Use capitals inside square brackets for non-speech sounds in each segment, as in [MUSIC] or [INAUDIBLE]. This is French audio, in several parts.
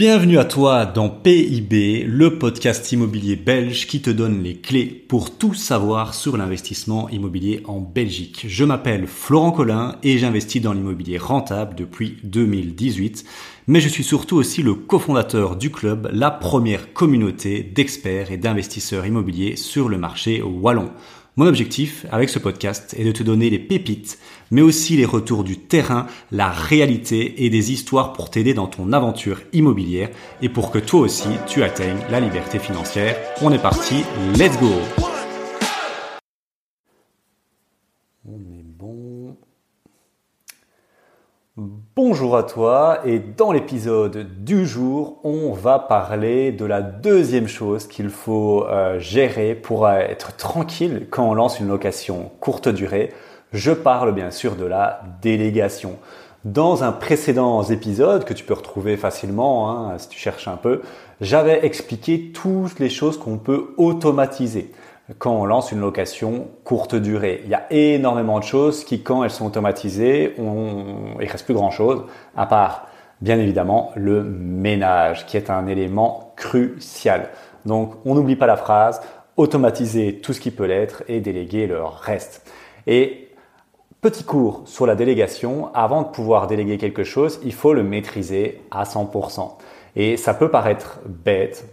Bienvenue à toi dans PIB, le podcast immobilier belge qui te donne les clés pour tout savoir sur l'investissement immobilier en Belgique. Je m'appelle Florent Collin et j'investis dans l'immobilier rentable depuis 2018, mais je suis surtout aussi le cofondateur du club, la première communauté d'experts et d'investisseurs immobiliers sur le marché wallon. Mon objectif avec ce podcast est de te donner les pépites, mais aussi les retours du terrain, la réalité et des histoires pour t'aider dans ton aventure immobilière et pour que toi aussi tu atteignes la liberté financière. On est parti, let's go Bonjour à toi et dans l'épisode du jour, on va parler de la deuxième chose qu'il faut euh, gérer pour euh, être tranquille quand on lance une location courte durée. Je parle bien sûr de la délégation. Dans un précédent épisode que tu peux retrouver facilement hein, si tu cherches un peu, j'avais expliqué toutes les choses qu'on peut automatiser quand on lance une location courte durée. Il y a énormément de choses qui, quand elles sont automatisées, on... il reste plus grand chose, à part, bien évidemment, le ménage, qui est un élément crucial. Donc, on n'oublie pas la phrase, automatiser tout ce qui peut l'être et déléguer le reste. Et petit cours sur la délégation, avant de pouvoir déléguer quelque chose, il faut le maîtriser à 100%. Et ça peut paraître bête,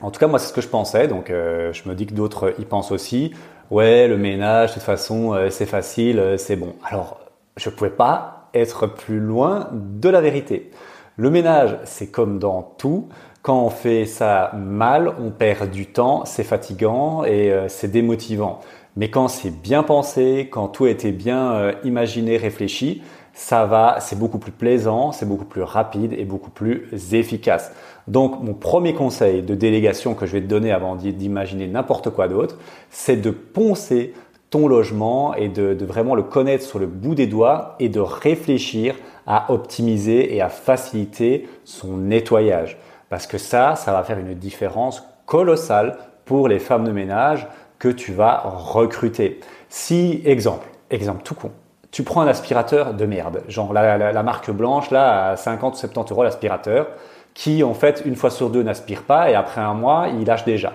en tout cas, moi, c'est ce que je pensais. Donc, euh, je me dis que d'autres y pensent aussi. Ouais, le ménage, de toute façon, euh, c'est facile, euh, c'est bon. Alors, je ne pouvais pas être plus loin de la vérité. Le ménage, c'est comme dans tout. Quand on fait ça mal, on perd du temps, c'est fatigant et c'est démotivant. Mais quand c'est bien pensé, quand tout a été bien imaginé, réfléchi, ça va, c'est beaucoup plus plaisant, c'est beaucoup plus rapide et beaucoup plus efficace. Donc mon premier conseil de délégation que je vais te donner avant d'imaginer n'importe quoi d'autre, c'est de poncer ton logement et de, vraiment le connaître sur le bout des doigts et de réfléchir à optimiser et à faciliter son nettoyage. Parce que ça, ça va faire une différence colossale pour les femmes de ménage que tu vas recruter. Si, exemple, exemple tout con, tu prends un aspirateur de merde, genre la, marque blanche, là, à 50 ou 70 euros l'aspirateur, qui en fait, une fois sur deux, n'aspire pas et après un mois, il lâche déjà.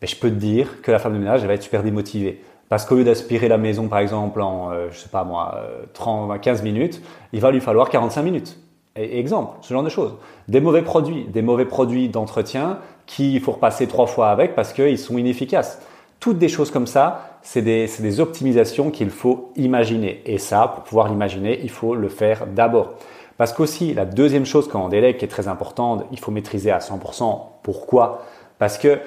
Mais je peux te dire que la femme de ménage, elle va être super démotivée. Parce qu'au lieu d'aspirer la maison, par exemple, en, euh, je sais pas moi, 30, 15 minutes, il va lui falloir 45 minutes. Et, exemple, ce genre de choses. Des mauvais produits, des mauvais produits d'entretien qu'il faut repasser trois fois avec parce qu'ils sont inefficaces. Toutes des choses comme ça, c'est des, optimisations qu'il faut imaginer. Et ça, pour pouvoir l'imaginer, il faut le faire d'abord. Parce qu'aussi, la deuxième chose quand on délègue qui est très importante, il faut maîtriser à 100%. Pourquoi? Parce que,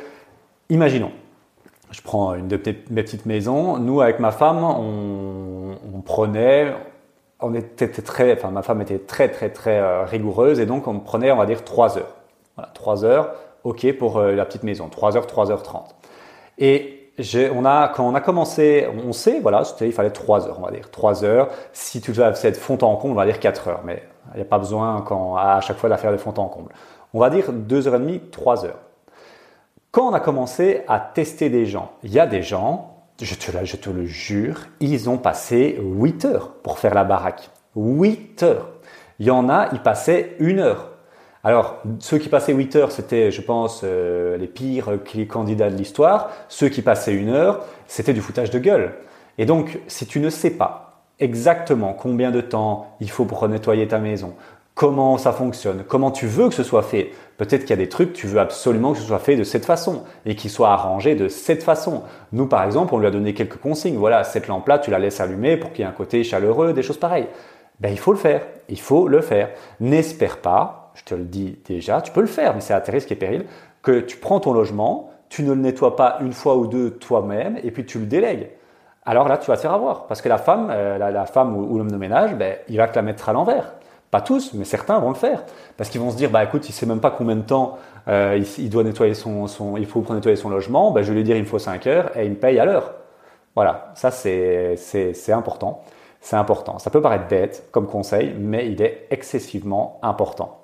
imaginons, je prends une de mes petites maisons. Nous, avec ma femme, on, prenait, on était très, enfin ma femme était très très très euh, rigoureuse et donc on prenait, on va dire, 3 heures. Voilà, 3 heures, ok pour euh, la petite maison, 3 heures, 3 heures 30. Et on a, quand on a commencé, on sait, voilà, il fallait 3 heures, on va dire. 3 heures. Si tu dois cette fond en comble, on va dire 4 heures. Mais il n'y a pas besoin quand, à chaque fois d'affaire de fond en comble. On va dire 2h30, 3 heures. Quand on a commencé à tester des gens, il y a des gens, je te, je te le jure, ils ont passé 8 heures pour faire la baraque. 8 heures. Il y en a, ils passaient 1 heure. Alors, ceux qui passaient 8 heures, c'était, je pense, euh, les pires candidats de l'histoire. Ceux qui passaient une heure, c'était du foutage de gueule. Et donc, si tu ne sais pas exactement combien de temps il faut pour nettoyer ta maison, comment ça fonctionne, comment tu veux que ce soit fait, peut-être qu'il y a des trucs, tu veux absolument que ce soit fait de cette façon et qu'il soit arrangé de cette façon. Nous, par exemple, on lui a donné quelques consignes. Voilà, cette lampe-là, tu la laisses allumer pour qu'il y ait un côté chaleureux, des choses pareilles. Ben, il faut le faire. Il faut le faire. N'espère pas je te le dis déjà, tu peux le faire, mais c'est à tes risques et périls, que tu prends ton logement, tu ne le nettoies pas une fois ou deux toi-même, et puis tu le délègues. Alors là, tu vas te faire avoir, parce que la femme, euh, la, femme ou, l'homme de ménage, ben, il va te la mettre à l'envers. Pas tous, mais certains vont le faire, parce qu'ils vont se dire, bah écoute, il sait même pas combien de temps euh, il, doit nettoyer son, il faut nettoyer son logement, ben, je vais lui dire, il me faut 5 heures, et il me paye à l'heure. Voilà, ça c'est important. C'est important. Ça peut paraître bête comme conseil, mais il est excessivement important.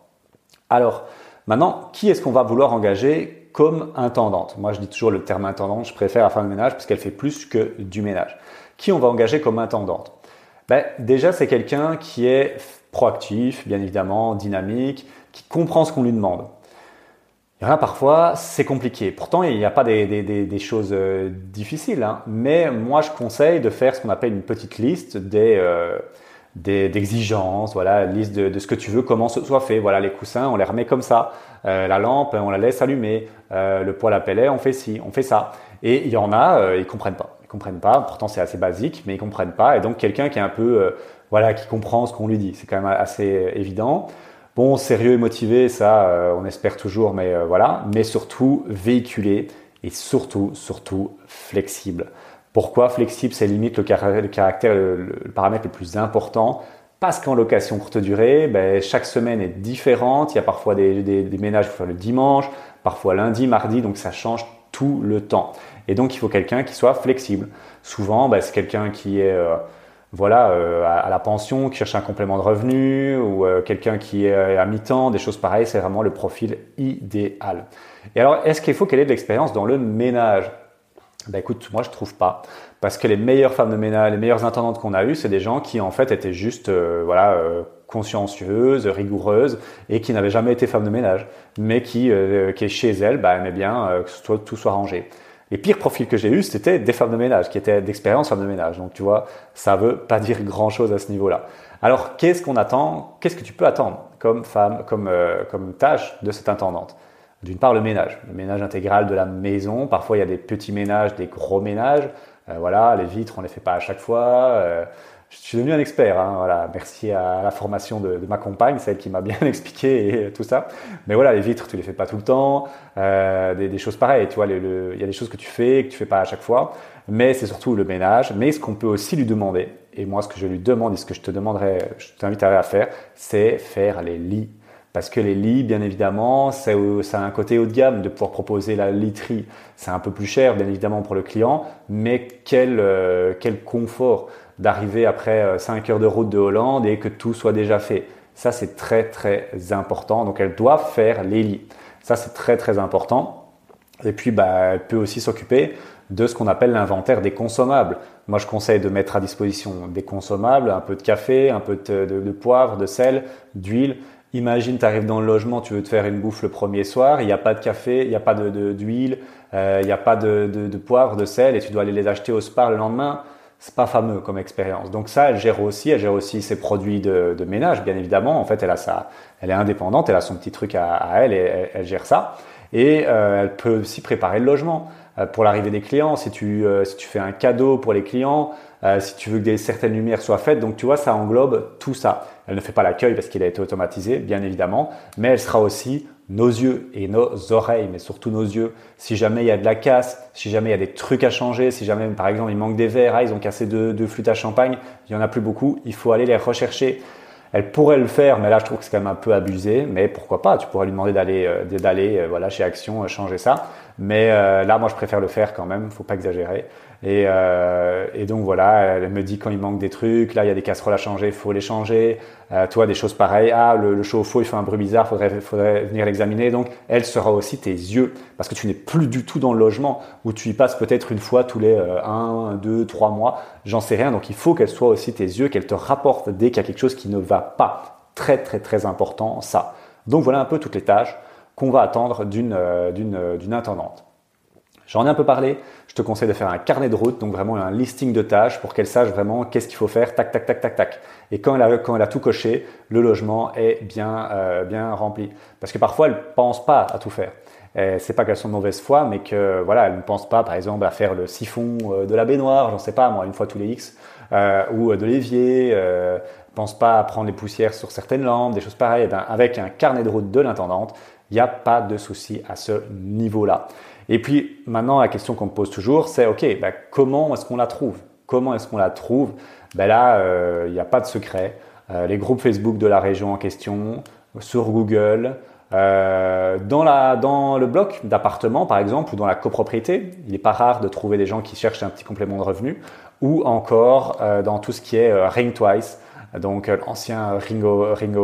Alors, maintenant, qui est-ce qu'on va vouloir engager comme intendante? Moi, je dis toujours le terme intendante, je préfère la femme de ménage parce qu'elle fait plus que du ménage. Qui on va engager comme intendante? Ben, Déjà, c'est quelqu'un qui est proactif, bien évidemment, dynamique, qui comprend ce qu'on lui demande. Il y en a parfois, c'est compliqué. Pourtant, il n'y a pas des, choses euh, difficiles. Hein. Mais moi, je conseille de faire ce qu'on appelle une petite liste des, euh, d'exigences, voilà, liste de, ce que tu veux, comment ce soit fait. Voilà, les coussins, on les remet comme ça. Euh, la lampe, on la laisse allumer. Euh, le poêle à pellet, on fait ci, on fait ça. Et il y en a, euh, ils comprennent pas. Ils comprennent pas. Pourtant, c'est assez basique, mais ils comprennent pas. Et donc, quelqu'un qui est un peu, euh, voilà, qui comprend ce qu'on lui dit, c'est quand même assez évident. Bon, sérieux et motivé, ça, euh, on espère toujours, mais euh, voilà. Mais surtout, véhiculé et surtout, surtout, flexible. Pourquoi flexible C'est limite le, caractère, le, paramètre le plus important? Parce qu'en location courte durée, ben, chaque semaine est différente. Il y a parfois des, ménages pour faire le dimanche, parfois lundi, mardi, donc ça change tout le temps. Et donc, il faut quelqu'un qui soit flexible. Souvent, ben, c'est quelqu'un qui est... Euh, voilà, euh, à, la pension, qui cherche un complément de revenu, ou euh, quelqu'un qui est à mi-temps, des choses pareilles, c'est vraiment le profil idéal. Et alors, est-ce qu'il faut qu'elle ait de l'expérience dans le ménage? Ben écoute, moi je trouve pas, parce que les meilleures femmes de ménage, les meilleures intendantes qu'on a eues, c'est des gens qui en fait étaient juste, euh, voilà, consciencieuses, rigoureuses, et qui n'avaient jamais été femmes de ménage, mais qui, qui chez elles, ben, aimaient bien que tout soit rangé. Les pires profils que j'ai eus, c'était des femmes de ménage, qui étaient d'expérience femmes de ménage. Donc tu vois, ça veut pas dire grand chose à ce niveau-là. Alors qu'est-ce qu'on attend? Qu'est-ce que tu peux attendre comme femme, comme, euh, comme tâche de cette intendante? D'une part, le ménage, le ménage intégral de la maison. Parfois, il y a des petits ménages, des gros ménages. Euh, voilà, les vitres, on les fait pas à chaque fois. Euh, je suis devenu un expert. Hein, voilà, merci à la formation de, ma compagne, celle qui m'a bien [LAUGHS] expliqué et tout ça. Mais voilà, les vitres, tu les fais pas tout le temps. Euh, des, choses pareilles. Tu vois, il y a des choses que tu fais que tu fais pas à chaque fois. Mais c'est surtout le ménage. Mais ce qu'on peut aussi lui demander, et moi, ce que je lui demande et ce que je te demanderais, je t'inviterais à faire, c'est faire les lits. Parce que les lits, bien évidemment, ça a un côté haut de gamme de pouvoir proposer la literie. C'est un peu plus cher, bien évidemment, pour le client, mais quel, euh, quel confort d'arriver après 5 euh, heures de route de Hollande et que tout soit déjà fait. Ça, c'est très, très important. Donc, elle doit faire les lits. Ça, c'est très, très important. Et puis, bah, elle peut aussi s'occuper de ce qu'on appelle l'inventaire des consommables. Moi, je conseille de mettre à disposition des consommables, un peu de café, un peu de, poivre, de sel, d'huile. Imagine, tu arrives dans le logement, tu veux te faire une bouffe le premier soir, il n'y a pas de café, il n'y a pas d'huile, euh, il n'y a pas de, de, poivre, de sel, et tu dois aller les acheter au spar le lendemain c'est pas fameux comme expérience. Donc ça, elle gère aussi, elle gère aussi ses produits de, de, ménage, bien évidemment. En fait, elle a ça, elle est indépendante, elle a son petit truc à, elle et elle, gère ça. Et euh, elle peut aussi préparer le logement euh, pour l'arrivée des clients. Si tu, si tu fais un cadeau pour les clients, euh, si tu veux que certaines lumières soient faites. Donc tu vois, ça englobe tout ça. Elle ne fait pas l'accueil parce qu'il a été automatisé, bien évidemment, mais elle sera aussi nos yeux et nos oreilles, mais surtout nos yeux. Si jamais il y a de la casse, si jamais il y a des trucs à changer, si jamais par exemple il manque des verres, ah, ils ont cassé deux, flûtes à champagne, il y en a plus beaucoup, il faut aller les rechercher. Elle pourrait le faire, mais là je trouve que c'est quand même un peu abusé. Mais pourquoi pas? Tu pourrais lui demander d'aller euh, d'aller euh, voilà chez Action changer ça. Mais là, moi je préfère le faire quand même. Faut pas exagérer. Et, euh, et, donc voilà, elle me dit quand il manque des trucs, là il y a des casseroles à changer, faut les changer. Euh, toi, des choses pareilles, ah le, le, chauffe-eau il fait un bruit bizarre, faudrait, faudrait venir l'examiner. Donc elle sera aussi tes yeux, parce que tu n'es plus du tout dans le logement où tu y passes peut-être une fois tous les euh, un, deux, trois mois, j'en sais rien. Donc il faut qu'elle soit aussi tes yeux, qu'elle te rapporte dès qu'il y a quelque chose qui ne va pas. Très très très important ça. Donc voilà un peu toutes les tâches qu'on va attendre d'une euh, d'une intendante. J'en ai un peu parlé. Je te conseille de faire un carnet de route, donc vraiment un listing de tâches pour qu'elle sache vraiment qu'est-ce qu'il faut faire, tac, tac, tac, tac, tac. Et quand elle a, quand elle a tout coché, le logement est bien, euh, bien rempli. Parce que parfois, elle pense pas à tout faire. C'est pas qu'elles sont de mauvaise foi, mais que voilà, elle ne pense pas, par exemple, à faire le siphon euh, de la baignoire, j'en sais pas, moi, une fois tous les X, euh, ou euh, de l'évier. Euh, pense pas à prendre les poussières sur certaines lampes, des choses pareilles. Eh ben, avec un carnet de route de l'intendante, il n'y a pas de souci à ce niveau-là. Et puis maintenant, la question qu'on me pose toujours, c'est OK, bah, comment est-ce qu'on la trouve? Comment est-ce qu'on la trouve? Ben Là, il n'y a pas de secret. les groupes Facebook de la région en question, sur Google, euh, dans, la, dans le bloc d'appartement, par exemple, ou dans la copropriété, il n'est pas rare de trouver des gens qui cherchent un petit complément de revenu, ou encore euh, dans tout ce qui est euh, Ring Twice, donc l'ancien ring, ring.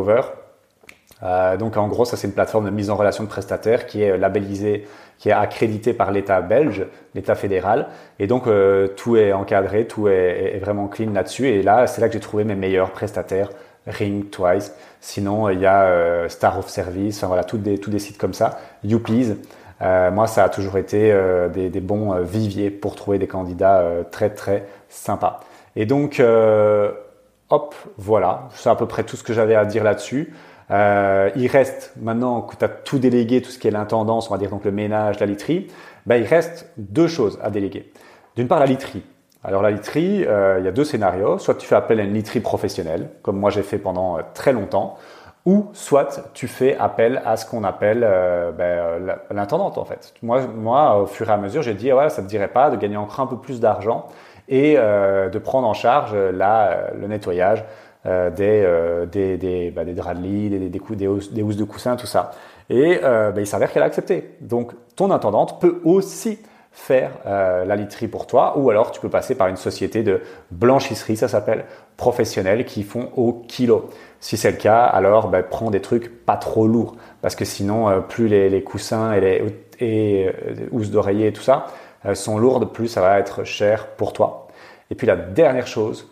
Euh, donc en gros, ça c'est une plateforme de mise en relation de prestataires qui est labellisée, qui est accréditée par l'État belge, l'État fédéral. Et donc euh, tout est encadré, tout est, vraiment clean là-dessus. Et là, c'est là que j'ai trouvé mes meilleurs prestataires. Ring, Twice. Sinon, il y a euh, Star of Service, enfin voilà, tous des, sites comme ça. YouPlease. Euh, moi, ça a toujours été euh, des, des, bons euh, viviers pour trouver des candidats euh, très très sympas. Et donc, hop, voilà, c'est à peu près tout ce que j'avais à dire là-dessus. Il reste, maintenant que tu as tout délégué, tout ce qui est l'intendance, on va dire donc le ménage, la literie, ben, il reste deux choses à déléguer. D'une part, la literie. Alors la literie, euh, il y a deux scénarios. Soit tu fais appel à une literie professionnelle, comme moi j'ai fait pendant euh, très longtemps, ou soit tu fais appel à ce qu'on appelle euh, ben, l'intendante en fait. Moi, moi, au fur et à mesure, j'ai dit ouais, ça te dirait pas de gagner encore un peu plus d'argent et de prendre en charge la, le nettoyage des, des, des, bah, des, draps de lit, des, des, des, de coussin, tout ça. Et ben, il s'avère qu'elle a accepté. Donc ton intendante peut aussi faire euh, la literie pour toi, ou alors tu peux passer par une société de blanchisserie, ça s'appelle, professionnelle, qui font au kilo. Si c'est le cas, alors ben, prends des trucs pas trop lourds, parce que sinon, euh, plus les, les, coussins et les et, euh, housses d'oreiller et tout ça sont lourdes, plus ça va être cher pour toi. Et puis la dernière chose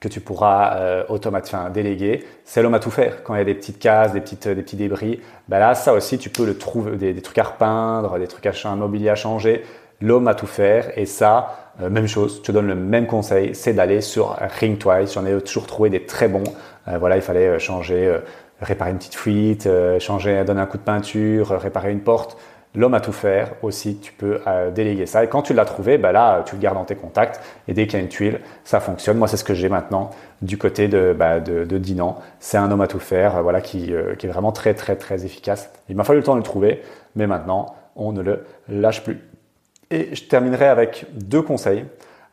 que tu pourras euh, déléguer, c'est l'homme à tout faire. Quand il y a des petites cases, des, petites, des petits débris, ben là, ça aussi, tu peux le trouver, des, trucs à repeindre, des trucs à un mobilier à changer, l'homme à tout faire. Et ça, euh, même chose, je te donne le même conseil, c'est d'aller sur Ring Twice. J'en ai toujours trouvé des très bons. Euh, voilà, il fallait euh, changer, réparer une petite fuite, changer, donner un coup de peinture, réparer une porte l'homme à tout faire aussi, tu peux euh, déléguer ça. Et quand tu l'as trouvé, bah là, tu le gardes dans tes contacts. Et dès qu'il y a une tuile, ça fonctionne. Moi, c'est ce que j'ai maintenant du côté de, bah, Dinan. C'est un homme à tout faire, euh, voilà, qui, euh, qui, est vraiment très, très, très efficace. Il m'a fallu le temps de le trouver, mais maintenant, on ne le lâche plus. Et je terminerai avec deux conseils.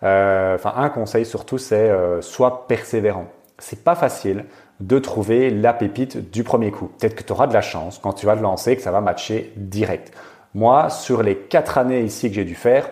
Enfin, un conseil surtout, c'est sois persévérant. C'est pas facile de trouver la pépite du premier coup. Peut-être que tu auras de la chance quand tu vas te lancer, que ça va matcher direct. Moi, sur les quatre années ici que j'ai dû faire,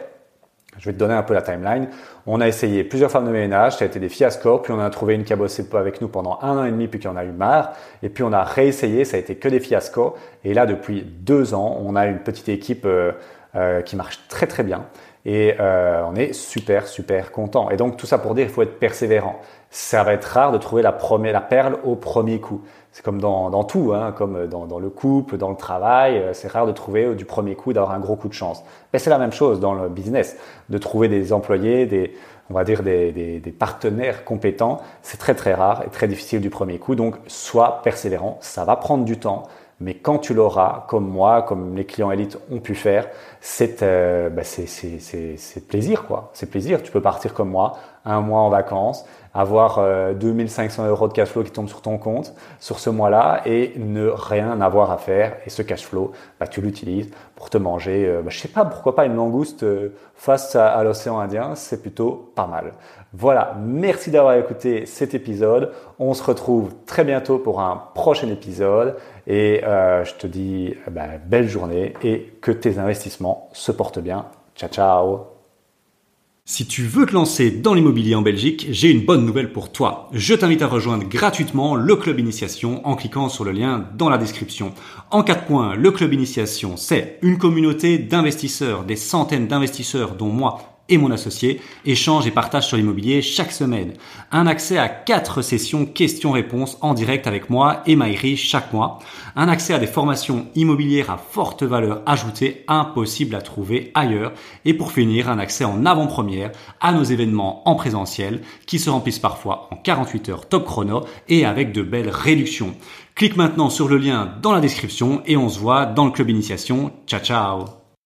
je vais te donner un peu la timeline. On a essayé plusieurs femmes de ménage, ça a été des fiascos, puis on a trouvé une qui a bossé avec nous pendant un an et demi, puis qui en a eu marre. Et puis on a réessayé, ça a été que des fiascos. Et là, depuis deux ans, on a une petite équipe euh, euh, qui marche très très bien. Et euh, on est super super content. Et donc tout ça pour dire, il faut être persévérant. Ça va être rare de trouver la première, la perle au premier coup. C'est comme dans, tout, hein, comme dans, le couple, dans le travail, euh, c'est rare de trouver euh, du premier coup d'avoir un gros coup de chance. Mais c'est la même chose dans le business, de trouver des employés, des, on va dire des, des, partenaires compétents, c'est très très rare et très difficile du premier coup. Donc sois persévérant, ça va prendre du temps, mais quand tu l'auras, comme moi, comme les clients élites ont pu faire, c'est euh, bah plaisir quoi. C'est plaisir. Tu peux partir comme moi, un mois en vacances, avoir euh, 2500 euros de cash flow qui tombent sur ton compte sur ce mois-là et ne rien avoir à faire. Et ce cash flow, bah, tu l'utilises pour te manger, euh, bah, je sais pas, pourquoi pas une langouste euh, face à, l'océan Indien, c'est plutôt pas mal. Voilà, merci d'avoir écouté cet épisode. On se retrouve très bientôt pour un prochain épisode et euh, je te dis bah, belle journée et que tes investissements se portent bien. Ciao ciao si tu veux te lancer dans l'immobilier en Belgique, j'ai une bonne nouvelle pour toi. Je t'invite à rejoindre gratuitement le club initiation en cliquant sur le lien dans la description. En quatre points, le club initiation, c'est une communauté d'investisseurs, des centaines d'investisseurs dont moi et mon associé échangent et partagent sur l'immobilier chaque semaine. Un accès à quatre sessions questions-réponses en direct avec moi et Maïri chaque mois. Un accès à des formations immobilières à forte valeur ajoutée impossible à trouver ailleurs. Et pour finir, un accès en avant-première à nos événements en présentiel qui se remplissent parfois en 48 heures top chrono et avec de belles réductions. Clique maintenant sur le lien dans la description et on se voit dans le club initiation. Ciao ciao